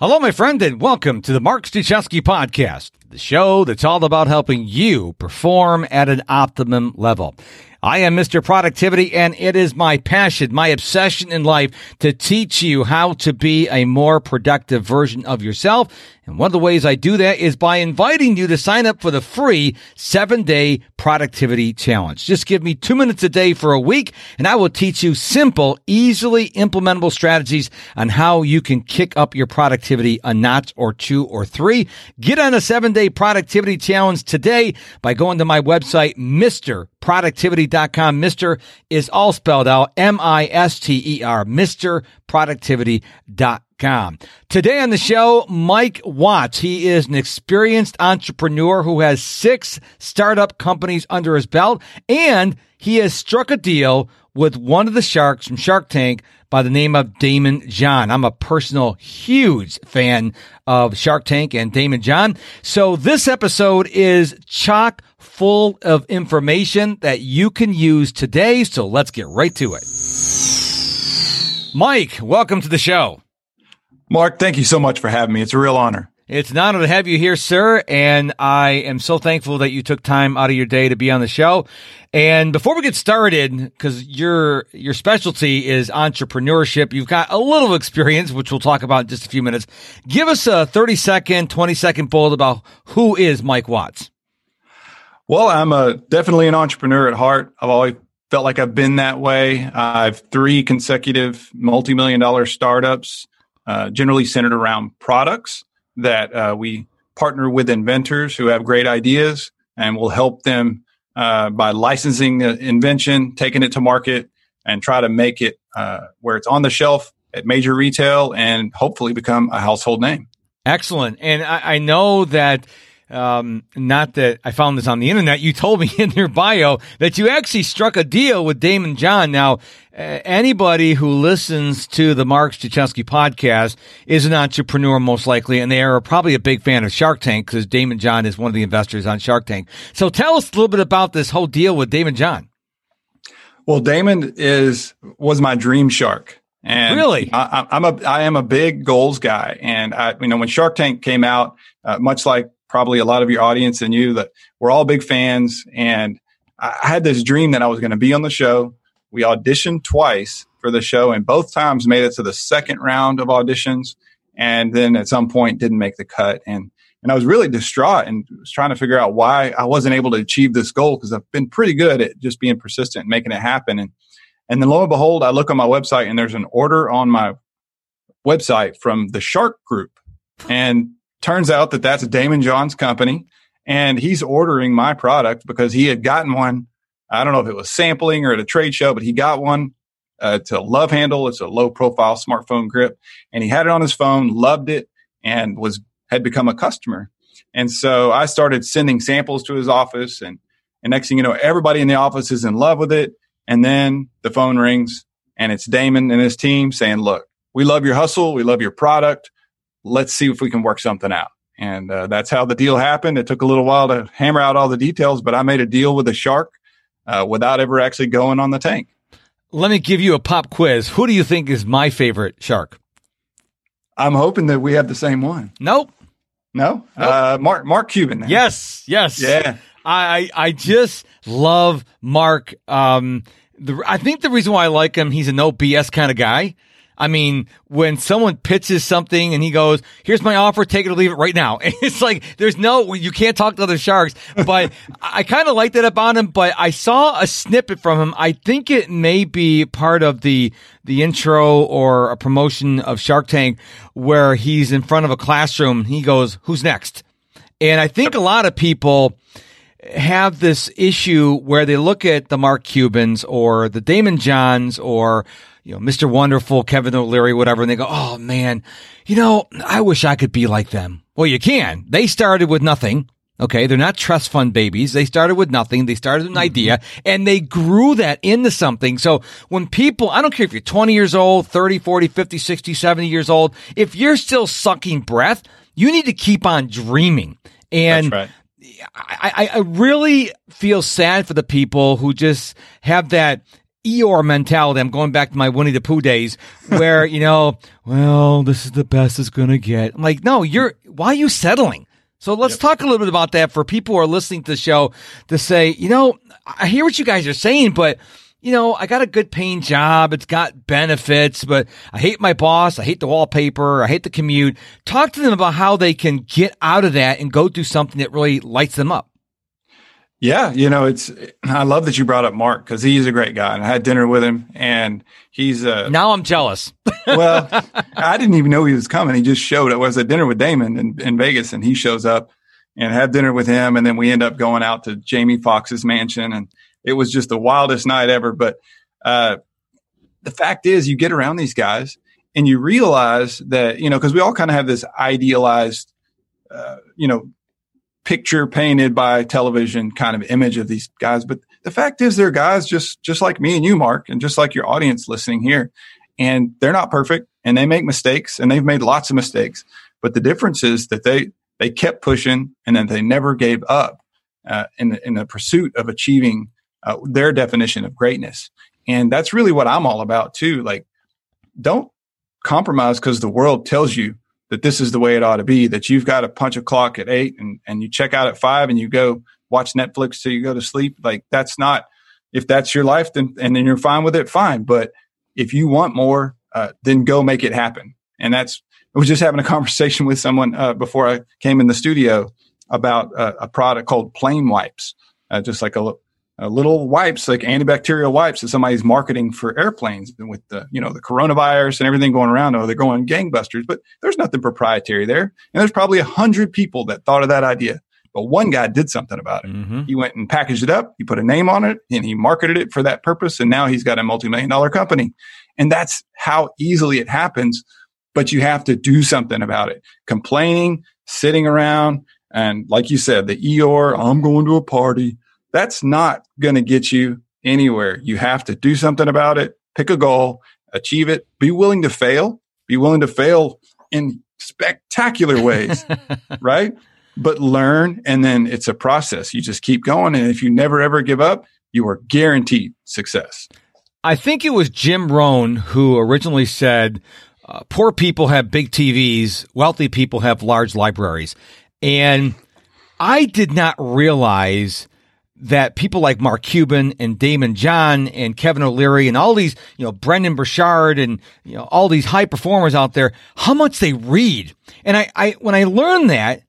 Hello, my friend, and welcome to the Mark Struczewski podcast, the show that's all about helping you perform at an optimum level. I am Mr. Productivity, and it is my passion, my obsession in life to teach you how to be a more productive version of yourself. And one of the ways I do that is by inviting you to sign up for the free seven day productivity challenge. Just give me two minutes a day for a week, and I will teach you simple, easily implementable strategies on how you can kick up your productivity a notch or two or three. Get on a seven day productivity challenge today by going to my website, Mr productivity.com. Mr. is all spelled out M-I-S-T-E-R, MrProductivity.com. Today on the show, Mike Watts. He is an experienced entrepreneur who has six startup companies under his belt and he has struck a deal with one of the sharks from Shark Tank by the name of Daymond John. I'm a personal huge fan of Shark Tank and Daymond John. So this episode is chock full of information that you can use today. So let's get right to it. Mike, welcome to the show. Mark, thank you so much for having me. It's a real honor. It's an honor to have you here, sir. And I am so thankful that you took time out of your day to be on the show. And before we get started, because your your specialty is entrepreneurship, you've got a little experience, which we'll talk about in just a few minutes. Give us a 30 second, 20 second bullet about who is Mike Watts. Well, I'm a definitely an entrepreneur at heart. I've always felt like I've been that way. I have three consecutive multi-million dollar startups, uh, generally centered around products that uh, we partner with inventors who have great ideas and will help them uh, by licensing the invention, taking it to market, and try to make it uh, where it's on the shelf at major retail and hopefully become a household name. Excellent. And I, I know that um, not that I found this on the internet. You told me in your bio that you actually struck a deal with Daymond John. Now, uh, anybody who listens to the Mark Struczewski podcast is an entrepreneur, most likely, and they are probably a big fan of Shark Tank because Daymond John is one of the investors on Shark Tank. So, tell us a little bit about this whole deal with Daymond John. Well, Daymond is was my dream shark. And really, I, am a I am a big goals guy, and I you know when Shark Tank came out, uh, much like probably a lot of your audience and you that we're all big fans. And I had this dream that I was going to be on the show. We auditioned twice for the show and both times made it to the second round of auditions. And then at some point didn't make the cut. And, and I was really distraught and was trying to figure out why I wasn't able to achieve this goal because I've been pretty good at just being persistent and making it happen. And, and then lo and behold, I look on my website and there's an order on my website from the Shark Group. And Turns out that that's Daymond John's company, and he's ordering my product because he had gotten one. I don't know if it was sampling or at a trade show, but he got one. Uh, to Love Handle. It's a low profile smartphone grip, and he had it on his phone, loved it, and was had become a customer. And so I started sending samples to his office, and and next thing you know, everybody in the office is in love with it. And then the phone rings, and it's Daymond and his team saying, "Look, we love your hustle, we love your product let's see if we can work something out. And uh, that's how the deal happened. It took a little while to hammer out all the details, but I made a deal with a shark uh, without ever actually going on the tank. Let me give you a pop quiz. Who do you think is my favorite shark? I'm hoping that we have the same one. Nope. No? Nope. Uh, Mark Mark Cuban. Yes. Yes. Yeah. I I just love Mark. Um, the, I think the reason why I like him, he's a no BS kind of guy. I mean, when someone pitches something and he goes, here's my offer, take it or leave it right now. it's like, there's no, you can't talk to other sharks, but I kind of like that about him, but I saw a snippet from him. I think it may be part of the, the intro or a promotion of Shark Tank where he's in front of a classroom. He goes, who's next? And I think a lot of people, have this issue where they look at the Mark Cubans or the Daymond Johns or you know, Mr. Wonderful, Kevin O'Leary, whatever, and they go, oh man, you know, I wish I could be like them. Well, you can. They started with nothing. Okay. They're not trust fund babies. They started with nothing. They started with an mm-hmm. idea and they grew that into something. So when people, I don't care if you're 20 years old, 30, 40, 50, 60, 70 years old, if you're still sucking breath, you need to keep on dreaming. And right. I, I, I really feel sad for the people who just have that Eeyore mentality. I'm going back to my Winnie the Pooh days where, you know, well, this is the best it's going to get. I'm like, no, you're, why are you settling? So let's yep. talk a little bit about that for people who are listening to the show to say, you know, I hear what you guys are saying, but you know, I got a good paying job. It's got benefits, but I hate my boss. I hate the wallpaper. I hate the commute. Talk to them about how they can get out of that and go do something that really lights them up. Yeah, you know, it's I love that you brought up Mark because he's a great guy, and I had dinner with him, and he's uh now I'm jealous. well, I didn't even know he was coming. He just showed. I was at dinner with Daymond in, in Vegas, and he shows up, and had dinner with him, and then we end up going out to Jamie Foxx's mansion, and it was just the wildest night ever. But uh, the fact is, you get around these guys, and you realize that you know because we all kind of have this idealized, uh, you know picture painted by television kind of image of these guys. But the fact is, they're guys just just like me and you, Mark, and just like your audience listening here. And they're not perfect, and they make mistakes, and they've made lots of mistakes. But the difference is that they they kept pushing, and then they never gave up uh, in the, in the pursuit of achieving uh, their definition of greatness. And that's really what I'm all about too. Like, don't compromise because the world tells you that this is the way it ought to be, that you've got to punch a clock at eight and, and you check out at five and you go watch Netflix till you go to sleep. Like that's not, if that's your life, then, and then you're fine with it, fine. But if you want more, uh, then go make it happen. And that's, I was just having a conversation with someone, uh, before I came in the studio about uh, a product called Plane Wipes, uh, just like a, uh, little wipes, like antibacterial wipes that somebody's marketing for airplanes and with the, you know, the coronavirus and everything going around. Oh, they're going gangbusters, but there's nothing proprietary there. And there's probably a hundred people that thought of that idea. But one guy did something about it. Mm-hmm. He went and packaged it up. He put a name on it and he marketed it for that purpose. And now he's got a multi-million dollar company. And that's how easily it happens. But you have to do something about it. Complaining, sitting around, and like you said, the Eeyore I'm going to a party that's not going to get you anywhere. You have to do something about it, pick a goal, achieve it, be willing to fail, be willing to fail in spectacular ways, right? But learn and then it's a process. You just keep going. And if you never ever give up, you are guaranteed success. I think it was Jim Rohn who originally said, uh, poor people have big TVs, wealthy people have large libraries. And I did not realize that people like Mark Cuban and Daymond John and Kevin O'Leary and all these, you know, Brendon Burchard and, you know, all these high performers out there, how much they read. And I, I, when I learned that,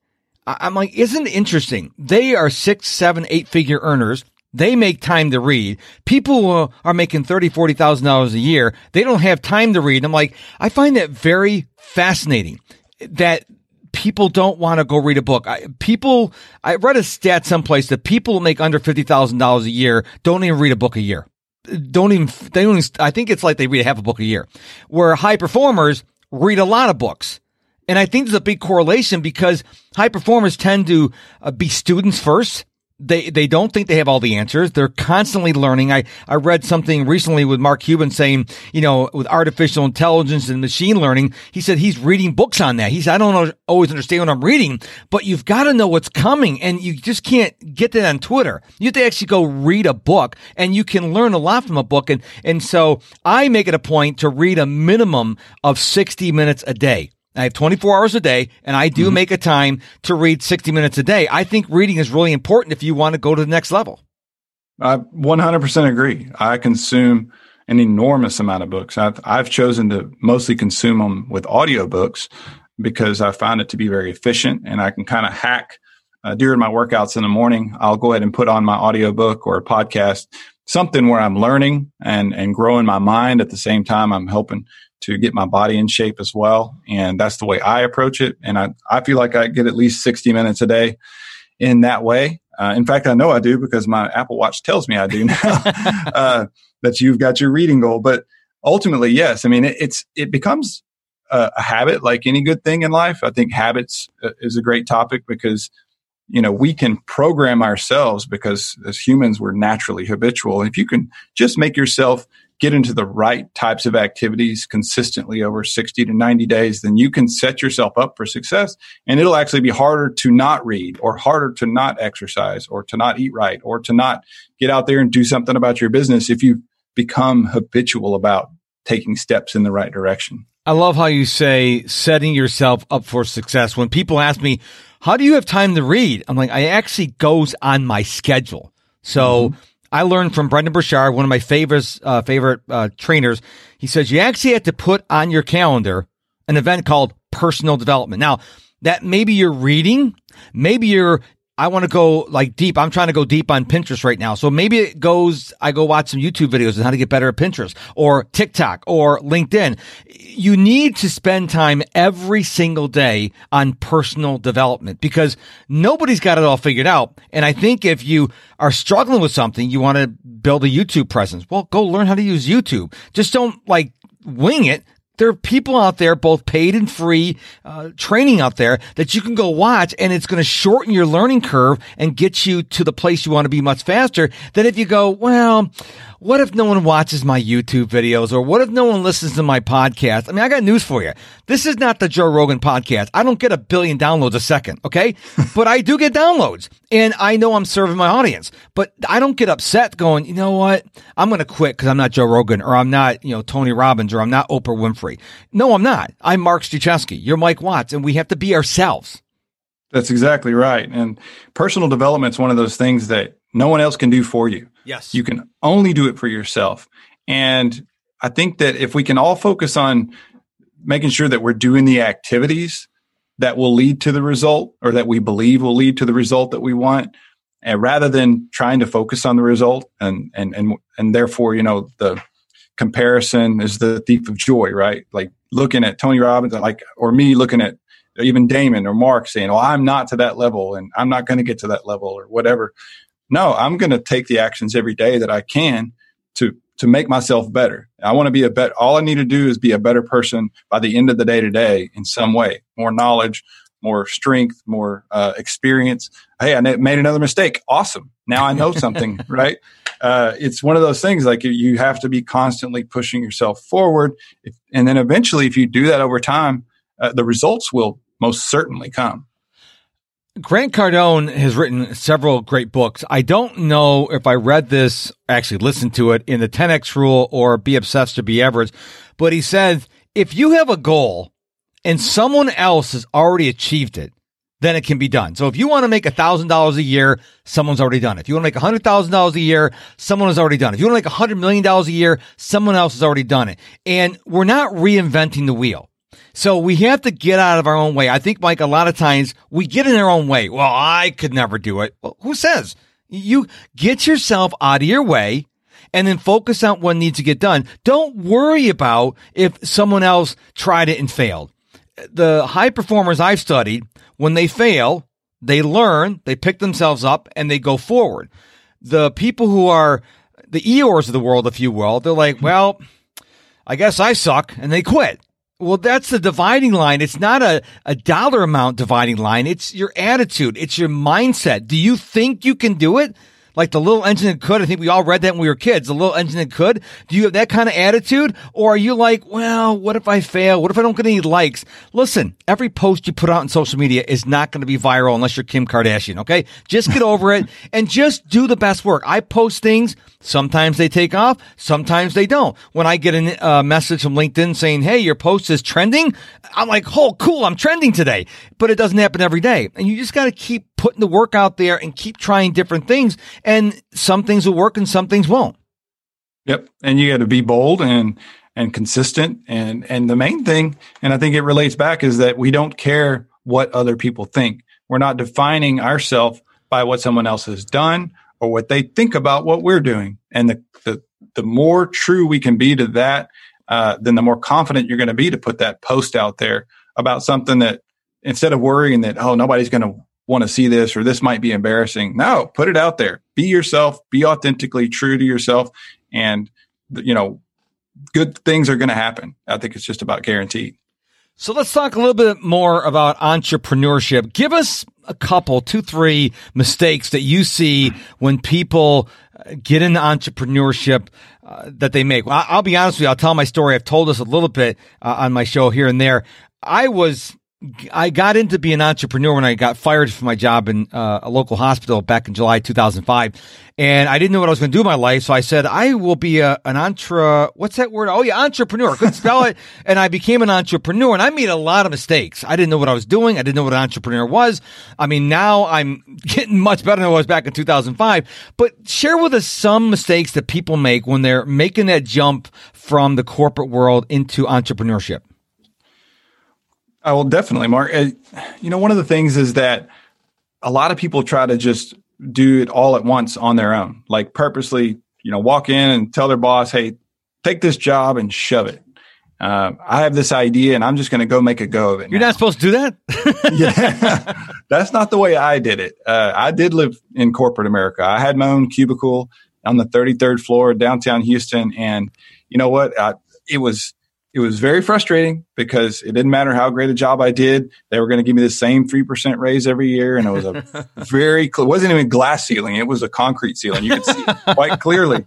I'm like, isn't it interesting? They are six, seven, eight figure earners. They make time to read. People are making thirty, forty thousand dollars a year. They don't have time to read. I'm like, I find that very fascinating. That people don't want to go read a book. I, people, I read a stat someplace that people who make under fifty thousand dollars a year don't even read a book a year. Don't even they don't. Even, I think it's like they read half a book a year. Where high performers read a lot of books. And I think there's a big correlation because high performers tend to uh, be students first they they don't think they have all the answers. They're constantly learning. I I read something recently with Mark Cuban saying, you know, with artificial intelligence and machine learning, he said he's reading books on that. He said I don't always understand what I'm reading, but you've got to know what's coming, and you just can't get that on Twitter. You have to actually go read a book, and you can learn a lot from a book. And and so I make it a point to read a minimum of 60 minutes a day. I have 24 hours a day and I do mm-hmm. make a time to read 60 minutes a day. I think reading is really important if you want to go to the next level. I 100% agree. I consume an enormous amount of books. I've, I've chosen to mostly consume them with audiobooks because I find it to be very efficient and I can kind of hack uh, during my workouts in the morning. I'll go ahead and put on my audiobook or a podcast, something where I'm learning and, and growing my mind at the same time. I'm helping to get my body in shape as well. And that's the way I approach it. And I, I feel like I get at least 60 minutes a day in that way. Uh, in fact, I know I do because my Apple Watch tells me I do now uh, that you've got your reading goal. But ultimately, yes, I mean, it, it's, it becomes a, a, habit like any good thing in life. I think habits uh, is a great topic because you know, we can program ourselves because as humans, we're naturally habitual. If you can just make yourself get into the right types of activities consistently over 60 to 90 days, then you can set yourself up for success. And it'll actually be harder to not read or harder to not exercise or to not eat right or to not get out there and do something about your business if you become habitual about taking steps in the right direction. I love how you say setting yourself up for success. When people ask me, how do you have time to read? I'm like, I actually goes on my schedule. So mm-hmm. I learned from Brendon Burchard, one of my favorite, uh, favorite, uh, trainers. He says you actually have to put on your calendar an event called personal development. Now, that maybe you're reading, maybe you're I want to go like deep. I'm trying to go deep on Pinterest right now. So maybe it goes, I go watch some YouTube videos on how to get better at Pinterest or TikTok or LinkedIn. You need to spend time every single day on personal development because nobody's got it all figured out. And I think if you are struggling with something, you want to build a YouTube presence. Well, go learn how to use YouTube. Just don't like wing it there are people out there, both paid and free, uh, training out there that you can go watch and it's going to shorten your learning curve and get you to the place you want to be much faster than if you go, well, what if no one watches my YouTube videos or what if no one listens to my podcast? I mean, I got news for you. This is not the Joe Rogan podcast. I don't get a billion downloads a second. Okay. but I do get downloads and I know I'm serving my audience, but I don't get upset going, you know what? I'm going to quit because I'm not Joe Rogan or I'm not, you know, Tony Robbins or I'm not Oprah Winfrey. No, I'm not. I'm Mark Struczewski. You're Mike Watts and we have to be ourselves. That's exactly right. And personal development is one of those things that no one else can do for you. Yes. You can only do it for yourself. And I think that if we can all focus on making sure that we're doing the activities that will lead to the result or that we believe will lead to the result that we want, and rather than trying to focus on the result and and and and therefore, you know, the comparison is the thief of joy, right? Like looking at Tony Robbins, like or me looking at even Daymond or Mark saying, "Well, I'm not to that level, and I'm not going to get to that level, or whatever." No, I'm going to take the actions every day that I can to to make myself better. I want to be a better. All I need to do is be a better person by the end of the day today in some way. More knowledge, more strength, more uh, experience. Hey, I made another mistake. Awesome. Now I know something, right? Uh, it's one of those things like you have to be constantly pushing yourself forward. If, and then eventually, if you do that over time, uh, the results will most certainly come. Grant Cardone has written several great books. I don't know if I read this, actually listened to it in the 10X rule or Be Obsessed or Be Average, but he said, if you have a goal and someone else has already achieved it, then it can be done. So if you want to make $1,000 a year, someone's already done it. If you want to make $100,000 a year, someone has already done it. If you want to make $100 million a year, someone else has already done it. And we're not reinventing the wheel. So we have to get out of our own way. I think, Mike, a lot of times we get in our own way. Well, I could never do it. Well, who says? You get yourself out of your way and then focus on what needs to get done. Don't worry about if someone else tried it and failed. The high performers I've studied, when they fail, they learn, they pick themselves up and they go forward. The people who are the Eeyores of the world, if you will, they're like, well, I guess I suck and they quit. Well, that's the dividing line. It's not a, a dollar amount dividing line. It's your attitude. It's your mindset. Do you think you can do it? Like the little engine that could. I think we all read that when we were kids. The little engine that could. Do you have that kind of attitude? Or are you like, well, what if I fail? What if I don't get any likes? Listen, every post you put out on social media is not going to be viral unless you're Kim Kardashian. Okay. Just get over it and just do the best work. I post things Sometimes they take off, sometimes they don't. When I get a uh, message from LinkedIn saying, Hey, your post is trending, I'm like, Oh, cool, I'm trending today. But it doesn't happen every day. And you just got to keep putting the work out there and keep trying different things. And some things will work and some things won't. Yep. And you got to be bold and, and consistent. And, and the main thing, and I think it relates back is that we don't care what other people think. We're not defining ourselves by what someone else has done or what they think about what we're doing. And the, the, the more true we can be to that, uh, then the more confident you're going to be to put that post out there about something that instead of worrying that, oh, nobody's going to want to see this or this might be embarrassing. No, put it out there. Be yourself, be authentically true to yourself. And, you know, good things are going to happen. I think it's just about guaranteed. So let's talk a little bit more about entrepreneurship. Give us a couple, two, three mistakes that you see when people uh, get into entrepreneurship uh, that they make. Well, I'll be honest with you. I'll tell my story. I've told us a little bit uh, on my show here and there. I was I got into being an entrepreneur when I got fired from my job in uh, a local hospital back in July 2005. And I didn't know what I was going to do in my life. So I said, I will be a, an entre, what's that word? Oh yeah, entrepreneur. Couldn't spell it. And I became an entrepreneur and I made a lot of mistakes. I didn't know what I was doing. I didn't know what an entrepreneur was. I mean, now I'm getting much better than I was back in 2005. But share with us some mistakes that people make when they're making that jump from the corporate world into entrepreneurship. Oh, well, definitely, Mark. Uh, you know, one of the things is that a lot of people try to just do it all at once on their own, like purposely, you know, walk in and tell their boss, hey, take this job and shove it. Uh, I have this idea and I'm just going to go make a go of it. You're now. not supposed to do that. yeah, that's not the way I did it. Uh, I did live in corporate America. I had my own cubicle on the 33rd floor downtown Houston. And you know what? I, it was, it was very frustrating because it didn't matter how great a job I did. They were going to give me the same 3% raise every year. And it was a very, it wasn't even glass ceiling. It was a concrete ceiling. You could see quite clearly.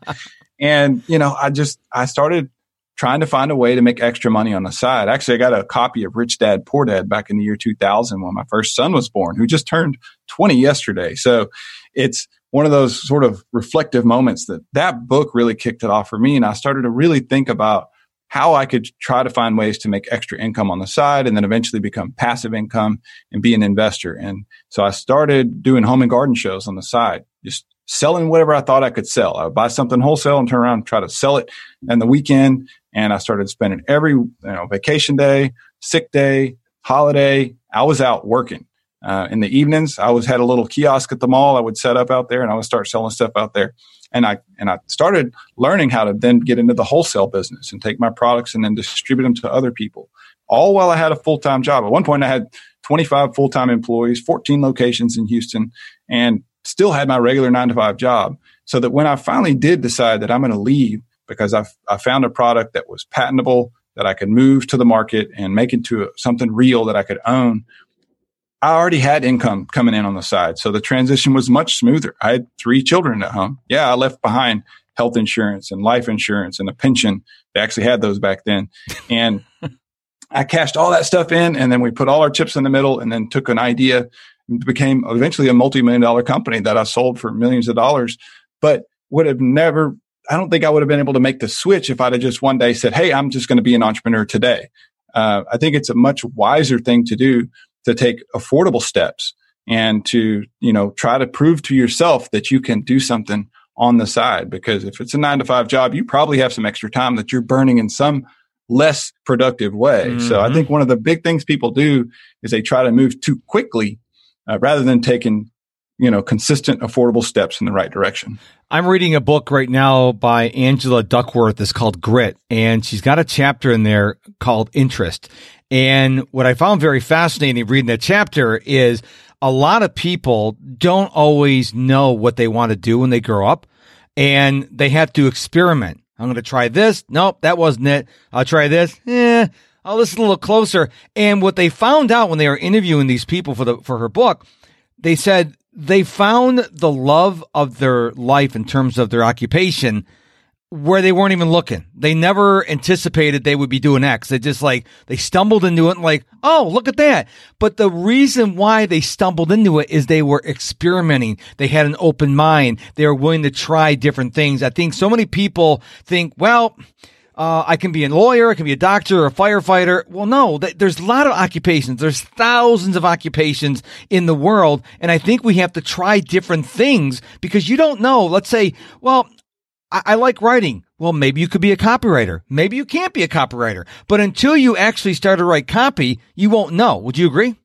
And, you know, I just, I started trying to find a way to make extra money on the side. Actually, I got a copy of Rich Dad Poor Dad back in the year 2000 when my first son was born, who just turned 20 yesterday. So it's one of those sort of reflective moments that that book really kicked it off for me. And I started to really think about how I could try to find ways to make extra income on the side and then eventually become passive income and be an investor. And so I started doing home and garden shows on the side, just selling whatever I thought I could sell. I would buy something wholesale and turn around and try to sell it in the weekend. And I started spending every, you know, vacation day, sick day, holiday. I was out working. Uh, in the evenings, I was had a little kiosk at the mall. I would set up out there and I would start selling stuff out there and I and I started learning how to then get into the wholesale business and take my products and then distribute them to other people. All while I had a full time job. At one point, I had 25 full time employees, 14 locations in Houston, and still had my regular nine to five job. So that when I finally did decide that I'm going to leave because I I found a product that was patentable that I could move to the market and make into something real that I could own I already had income coming in on the side. So the transition was much smoother. I had three children at home. Yeah, I left behind health insurance and life insurance and a pension. They actually had those back then. And I cashed all that stuff in and then we put all our chips in the middle and then took an idea and became eventually a multi-million dollar company that I sold for millions of dollars, but would have never, I don't think I would have been able to make the switch if I'd have just one day said, Hey, I'm just going to be an entrepreneur today. Uh, I think it's a much wiser thing to do to take affordable steps and to, you know, try to prove to yourself that you can do something on the side. Because if it's a nine to five job, you probably have some extra time that you're burning in some less productive way. Mm-hmm. So I mm-hmm. think one of the big things people do is they try to move too quickly uh, rather than taking you know consistent affordable steps in the right direction i'm reading a book right now by angela duckworth it's called grit and she's got a chapter in there called interest and what I found very fascinating reading that chapter is a lot of people don't always know what they want to do when they grow up and they have to experiment. I'm going to try this. Nope, that wasn't it. I'll try this. Eh, I'll listen a little closer. And what they found out when they were interviewing these people for the, for her book, they said they found the love of their life in terms of their occupation where they weren't even looking. They never anticipated they would be doing X. They just like, they stumbled into it and like, oh, look at that. But the reason why they stumbled into it is they were experimenting. They had an open mind. They were willing to try different things. I think so many people think, well, uh, I can be a lawyer, I can be a doctor or a firefighter. Well, no, th- there's a lot of occupations. There's thousands of occupations in the world. And I think we have to try different things because you don't know. Let's say, well, I, I like writing. Well, maybe you could be a copywriter. Maybe you can't be a copywriter. But until you actually start to write copy, you won't know. Would you agree?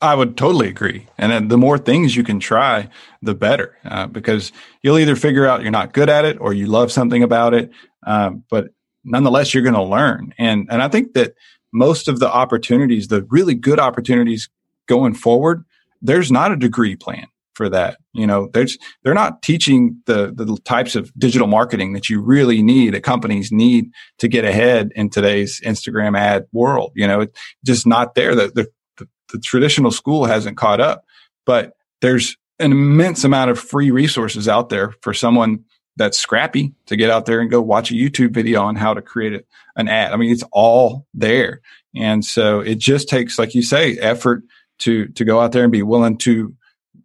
I would totally agree. And the more things you can try, the better, uh, because you'll either figure out you're not good at it or you love something about it. Uh, but nonetheless, you're going to learn. And, and I think that most of the opportunities, the really good opportunities going forward, there's not a degree plan for that. You know, there's they're not teaching the the types of digital marketing that you really need, that companies need to get ahead in today's Instagram ad world. You know, it's just not there. The, the, the, the traditional school hasn't caught up, but there's an immense amount of free resources out there for someone that's scrappy to get out there and go watch a YouTube video on how to create a, an ad. I mean, it's all there. And so it just takes, like you say, effort to, to go out there and be willing to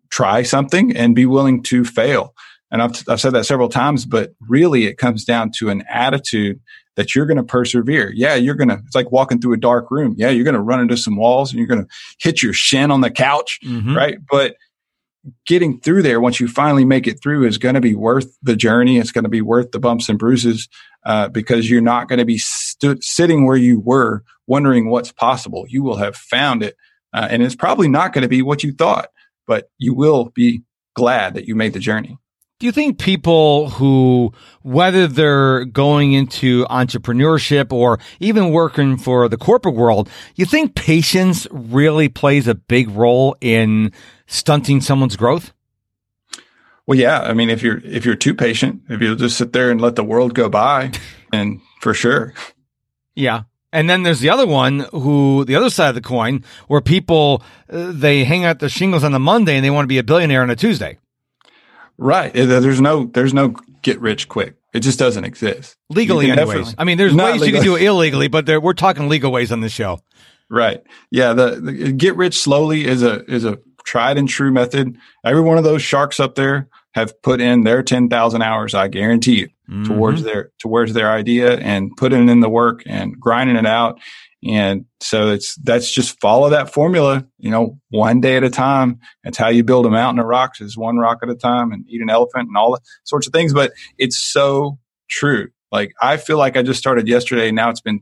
try something and be willing to fail. And I've, I've said that several times, but really it comes down to an attitude that you're going to persevere. Yeah, you're going to, it's like walking through a dark room. Yeah, you're going to run into some walls and you're going to hit your shin on the couch, mm-hmm. right? But getting through there once you finally make it through is going to be worth the journey. It's going to be worth the bumps and bruises uh, because you're not going to be sitting where you were wondering what's possible. You will have found it, uh, and it's probably not going to be what you thought, but you will be glad that you made the journey. Do you think people who, whether they're going into entrepreneurship or even working for the corporate world, you think patience really plays a big role in stunting someone's growth? Well, yeah. I mean, if you're if you're too patient, if you just sit there and let the world go by, and for sure. Yeah. And then there's the other one who, the other side of the coin, where people, uh, they hang out their shingles on the Monday and they want to be a billionaire on a Tuesday. Right. There's no, there's no get rich quick. It just doesn't exist. Legally, anyways. I mean, there's ways legally. you can do it illegally, but we're talking legal ways on this show. Right. Yeah. The, the get rich slowly is a, is a tried and true method. Every one of those sharks up there have put in their 10,000 hours, I guarantee you, mm-hmm. towards their towards their idea and putting in the work and grinding it out. And so it's that's just follow that formula, you know, one day at a time. That's how you build a mountain of rocks is one rock at a time and eat an elephant and all the sorts of things. But it's so true. Like I feel like I just started yesterday. Now it's been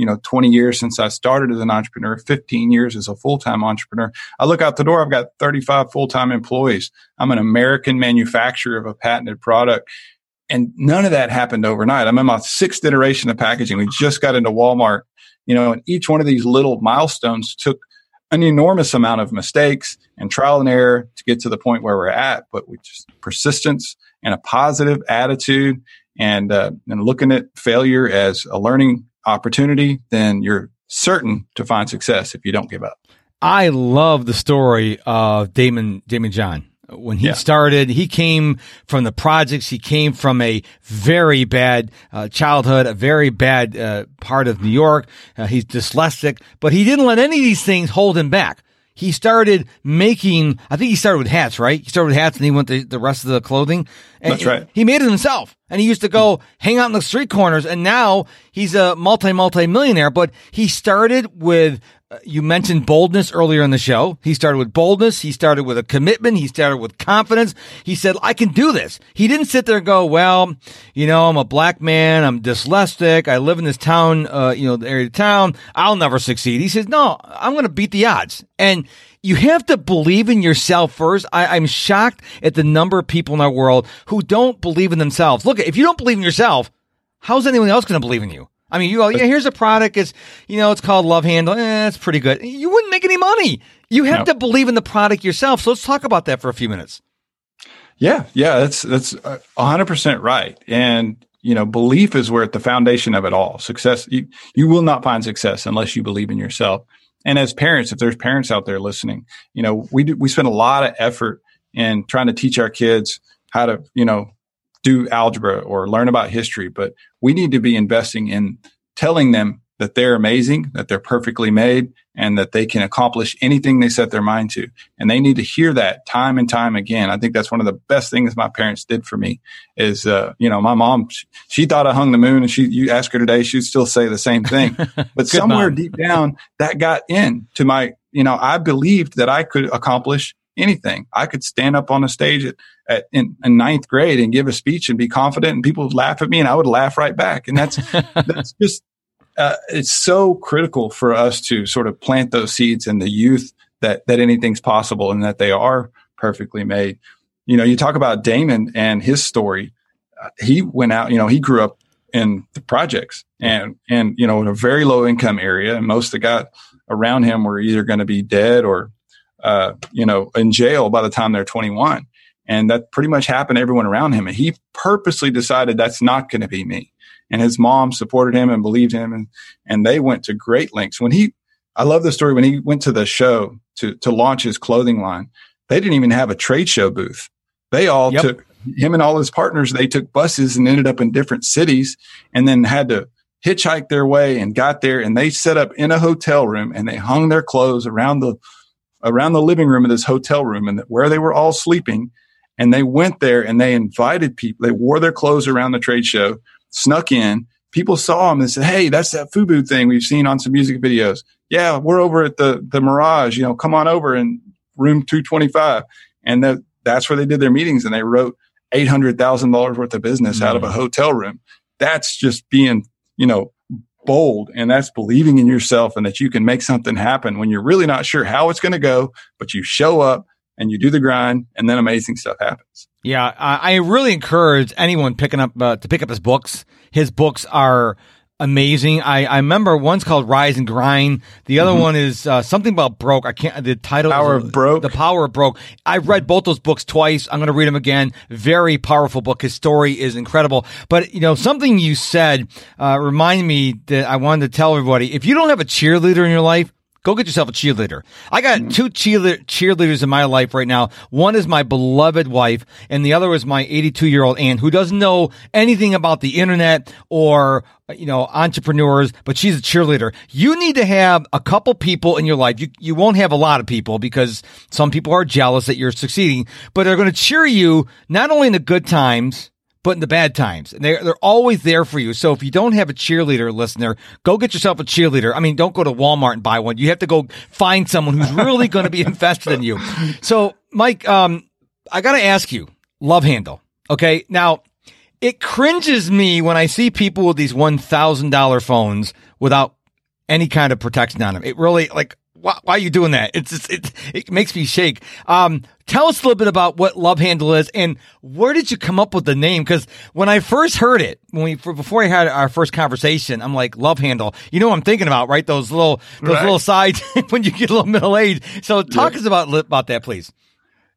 you know 20 years since I started as an entrepreneur, 15 years as a full-time entrepreneur. I look out the door, I've got 35 full-time employees. I'm an American manufacturer of a patented product. And none of that happened overnight. I'm in my sixth iteration of packaging. We just got into Walmart, you know, and each one of these little milestones took an enormous amount of mistakes and trial and error to get to the point where we're at. But we just persistence and a positive attitude and uh, and looking at failure as a learning opportunity, then you're certain to find success if you don't give up. I love the story of Daymond Daymond John. When he yeah. started, he came from the projects. He came from a very bad uh, childhood, a very bad uh, part of New York. Uh, he's dyslexic, but he didn't let any of these things hold him back he started making, I think he started with hats, right? He started with hats and he went to the rest of the clothing. And That's right. He made it himself and he used to go hang out in the street corners and now he's a multi, multi millionaire, but he started with you mentioned boldness earlier in the show. He started with boldness. He started with a commitment. He started with confidence. He said, I can do this. He didn't sit there and go, well, you know, I'm a black man. I'm dyslexic. I live in this town, uh, you know, the area of town. I'll never succeed. He says, no, I'm going to beat the odds. And you have to believe in yourself first. I, am shocked at the number of people in our world who don't believe in themselves. Look, if you don't believe in yourself, how's anyone else going to believe in you? I mean, you go, yeah, here's a product. It's, you know, it's called Love Handle. Eh, it's pretty good. You wouldn't make any money. You have to believe in the product yourself. So let's talk about that for a few minutes. Yeah. Yeah. That's, that's hundred percent right. And, you know, belief is where at the foundation of it all. Success, you, you will not find success unless you believe in yourself. And as parents, if there's parents out there listening, you know, we do, we spend a lot of effort in trying to teach our kids how to, you know, do algebra or learn about history, but we need to be investing in telling them that they're amazing, that they're perfectly made, and that they can accomplish anything they set their mind to. And they need to hear that time and time again. I think that's one of the best things my parents did for me is, uh, you know, my mom, she, she, thought I hung the moon and she, you ask her today, she'd still say the same thing. But somewhere mom. deep down that got in to my, you know, I believed that I could accomplish anything. I could stand up on a stage at, at in, in, ninth grade and give a speech and be confident, and people would laugh at me, and I would laugh right back. And that's that's just uh, it's so critical for us to sort of plant those seeds in the youth that that anything's possible and that they are perfectly made. You know, you talk about Daymond and his story. Uh, he went out. You know, he grew up in the projects and and you know in a very low income area, and most that got around him were either going to be dead or uh, you know, in jail by the time they're 21. And that pretty much happened to everyone around him. And he purposely decided that's not going to be me. And his mom supported him and believed him. And, and they went to great lengths. When he, I love the story when he went to the show to, to launch his clothing line, they didn't even have a trade show booth. They all yep. took him and all his partners. They took buses and ended up in different cities and then had to hitchhike their way and got there and they set up in a hotel room and they hung their clothes around the around the living room of this hotel room and where they were all sleeping and they went there and they invited people they wore their clothes around the trade show snuck in people saw them and said hey that's that FUBU thing we've seen on some music videos yeah we're over at the the mirage you know come on over in room 225 and that that's where they did their meetings and they wrote $800,000 worth of business mm. out of a hotel room. That's just being you know, bold and that's believing in yourself and that you can make something happen when you're really not sure how it's going to go, but you show up and you do the grind and then amazing stuff happens. Yeah. I really encourage anyone picking up, uh, to pick up his books. His books are, amazing. I, I remember one's called Rise and Grind. The other mm-hmm. one is uh, something about broke. I can't. The title Power of Broke. The Power of Broke. I've read both those books twice. I'm going to read them again. Very powerful book. His story is incredible. But you know, something you said uh, reminded me that I wanted to tell everybody. If you don't have a cheerleader in your life, Go get yourself a cheerleader. I got mm. two cheerleader, cheerleaders in my life right now. One is my beloved wife, and the other is my 82 year old aunt who doesn't know anything about the internet or you know entrepreneurs, but she's a cheerleader. You need to have a couple people in your life. You you won't have a lot of people because some people are jealous that you're succeeding, but they're going to cheer you not only in the good times but in the bad times. And they're, they're always there for you. So if you don't have a cheerleader listener, go get yourself a cheerleader. I mean, don't go to Walmart and buy one. You have to go find someone who's really going to be invested in you. So Mike, um, I got to ask you, love handle. Okay. Now it cringes me when I see people with these $1,000 phones without any kind of protection on them. It really like, why, why, are you doing that? It's just, it, it makes me shake. Um, tell us a little bit about what Love Handle is and where did you come up with the name? Because when I first heard it, when we before I had our first conversation, I'm like Love Handle. You know what I'm thinking about, right? Those little those right. little sides when you get a little middle age. So talk yeah. us about about that, please.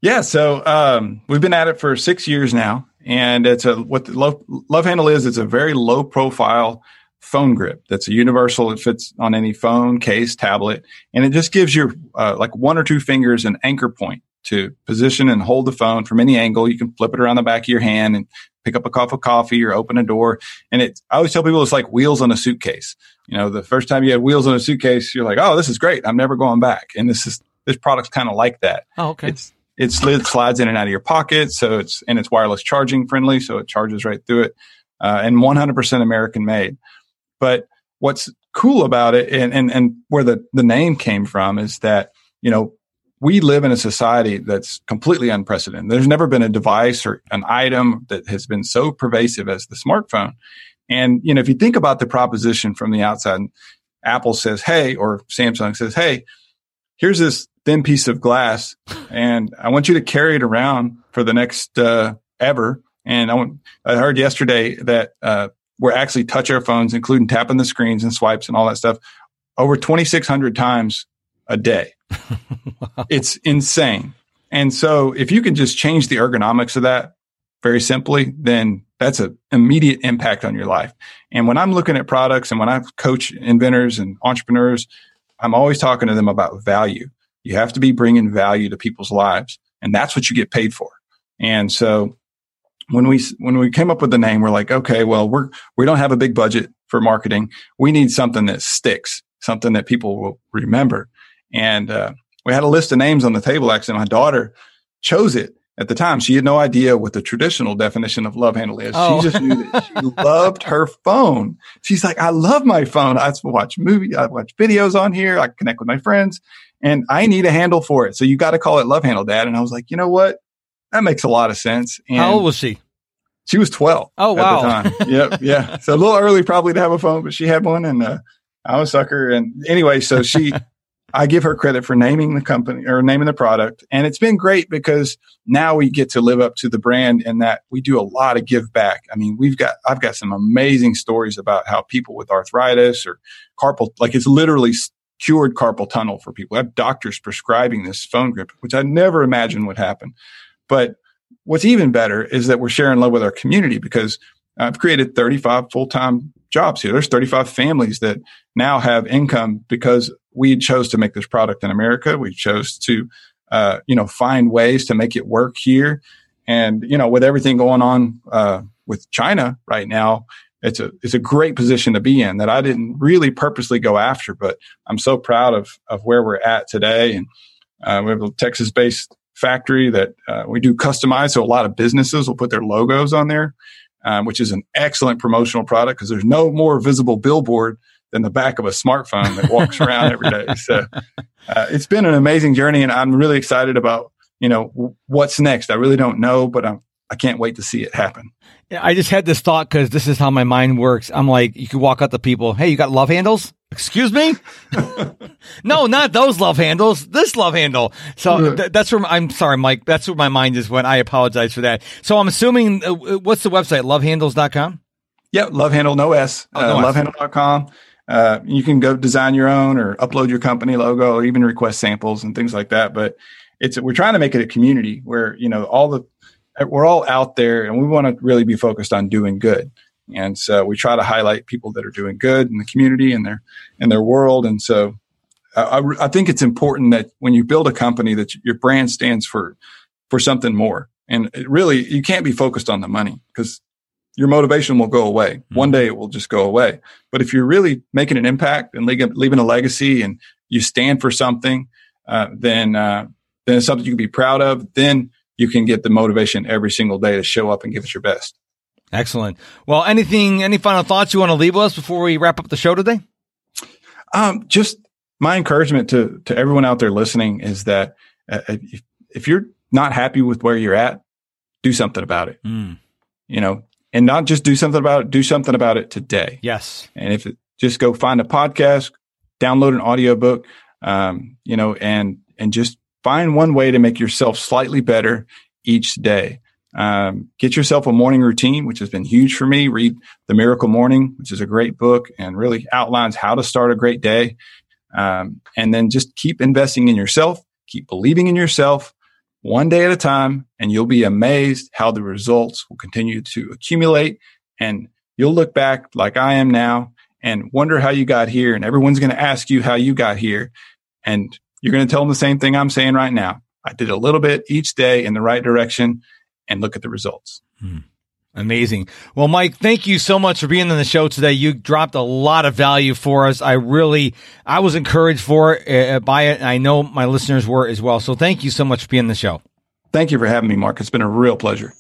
Yeah. So um, we've been at it for six years now, and it's a what Love, Love Handle is. It's a very low profile phone grip that's a universal. It fits on any phone, case, tablet, and it just gives you uh, like one or two fingers an anchor point to position and hold the phone from any angle. You can flip it around the back of your hand and pick up a cup of coffee or open a door. And it, I always tell people it's like wheels on a suitcase. You know, the first time you had wheels on a suitcase, you're like, oh, this is great. I'm never going back. And this is, this product's kind of like that. Oh, okay. It's, it slides in and out of your pocket. So it's, and it's wireless charging friendly. So it charges right through it. Uh, and 100% American made. But what's cool about it and, and, and where the, the name came from is that, you know, we live in a society that's completely unprecedented. There's never been a device or an item that has been so pervasive as the smartphone. And, you know, if you think about the proposition from the outside, Apple says, Hey, or Samsung says, Hey, here's this thin piece of glass and I want you to carry it around for the next, uh, ever. And I, want, I heard yesterday that, uh, we actually touch our phones, including tapping the screens and swipes and all that stuff, over 2,600 times a day. wow. It's insane. And so if you can just change the ergonomics of that very simply, then that's an immediate impact on your life. And when I'm looking at products and when I coach inventors and entrepreneurs, I'm always talking to them about value. You have to be bringing value to people's lives, and that's what you get paid for. And so when we when we came up with the name, we're like, okay, well, we're we don't have a big budget for marketing. We need something that sticks, something that people will remember. And uh, we had a list of names on the table. Actually, my daughter chose it at the time. She had no idea what the traditional definition of love handle is. Oh. She just knew that she loved her phone. She's like, I love my phone. I watch movies, I watch videos on here. I connect with my friends, and I need a handle for it. So you got to call it Love Handle, Dad. And I was like, you know what? That makes a lot of sense. And How old was she? She was 12. Oh, wow. yep. Yeah. So a little early probably to have a phone, but she had one and uh, I was a sucker. And anyway, so she, I give her credit for naming the company or naming the product. And it's been great because now we get to live up to the brand and that we do a lot of give back. I mean, we've got, I've got some amazing stories about how people with arthritis or carpal, like it's literally cured carpal tunnel for people. I have doctors prescribing this phone grip, which I never imagined would happen. But what's even better is that we're sharing love with our community because I've created 35 full time jobs here. There's 35 families that now have income because we chose to make this product in America. We chose to, uh, you know, find ways to make it work here. And, you know, with everything going on, uh, with China right now, it's a it's a great position to be in that I didn't really purposely go after, but I'm so proud of of where we're at today. And uh, we have a Texas based factory that uh, we do customize, so a lot of businesses will put their logos on there, um, which is an excellent promotional product because there's no more visible billboard than the back of a smartphone that walks around every day. So uh, it's been an amazing journey, and I'm really excited about you know w- what's next. I really don't know, but I'm I can't wait to see it happen. I just had this thought because this is how my mind works. I'm like, you could walk up to people, hey, you got love handles? Excuse me? no, not those love handles. This love handle. So th- that's where I'm sorry, Mike. That's where my mind is when I apologize for that. So I'm assuming, uh, what's the website? Lovehandles.com? Yeah, love handle, no S. Oh, no uh, lovehandle.com. Uh, you can go design your own or upload your company logo or even request samples and things like that. But it's we're trying to make it a community where you know all the we're all out there and we want to really be focused on doing good. And so we try to highlight people that are doing good in the community and their in their world. And so I, I think it's important that when you build a company that your brand stands for for something more. And really, you can't be focused on the money because your motivation will go away. Mm-hmm. One day it will just go away. But if you're really making an impact and leaving a legacy and you stand for something, uh, then uh, then it's something you can be proud of. Then you can get the motivation every single day to show up and give it your best. Excellent. Well, anything, any final thoughts you want to leave with us before we wrap up the show today? Um, just my encouragement to to everyone out there listening is that uh, if, if you're not happy with where you're at, do something about it. Mm. You know, and not just do something about it, do something about it today. Yes. And if it, just go find a podcast, download an audiobook, um, you know, and and just find one way to make yourself slightly better each day. Um, get yourself a morning routine, which has been huge for me. Read The Miracle Morning, which is a great book and really outlines how to start a great day. Um, and then just keep investing in yourself, keep believing in yourself one day at a time, and you'll be amazed how the results will continue to accumulate. And you'll look back like I am now and wonder how you got here. And everyone's going to ask you how you got here. And you're going to tell them the same thing I'm saying right now. I did a little bit each day in the right direction and look at the results. Hmm. Amazing. Well, Mike, thank you so much for being on the show today. You dropped a lot of value for us. I really, I was encouraged for uh, by it. I know my listeners were as well. So thank you so much for being on the show. Thank you for having me, Mark. It's been a real pleasure.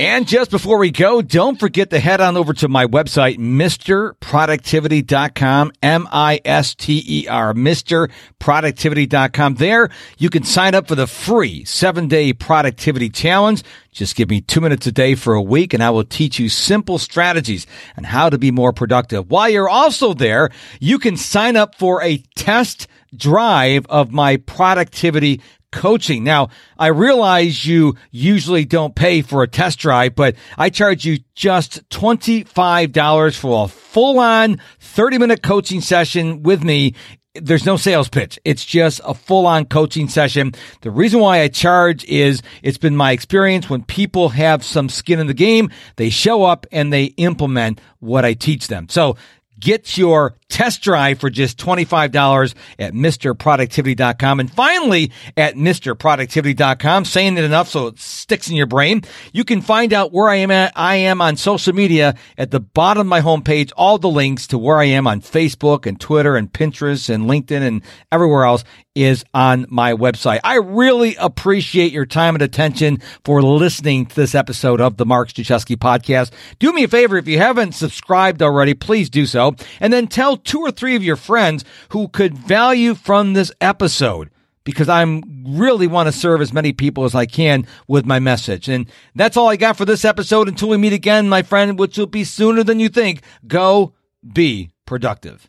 And just before we go, don't forget to head on over to my website, MrProductivity.com, M-I-S-T-E-R, MrProductivity.com. There, you can sign up for the free seven day productivity challenge. Just give me two minutes a day for a week and I will teach you simple strategies and how to be more productive. While you're also there, you can sign up for a test drive of my productivity coaching. Now, I realize you usually don't pay for a test drive, but I charge you just $25 for a full on 30 minute coaching session with me. There's no sales pitch. It's just a full on coaching session. The reason why I charge is it's been my experience when people have some skin in the game, they show up and they implement what I teach them. So Get your test drive for just $25 at MrProductivity.com. And finally, at MrProductivity.com, saying it enough so it sticks in your brain, you can find out where I am at. I am on social media at the bottom of my homepage, all the links to where I am on Facebook and Twitter and Pinterest and LinkedIn and everywhere else is on my website. I really appreciate your time and attention for listening to this episode of the Mark Struczewski podcast. Do me a favor. If you haven't subscribed already, please do so. And then tell two or three of your friends who could value from this episode because I'm really want to serve as many people as I can with my message. And that's all I got for this episode until we meet again, my friend, which will be sooner than you think. Go be productive.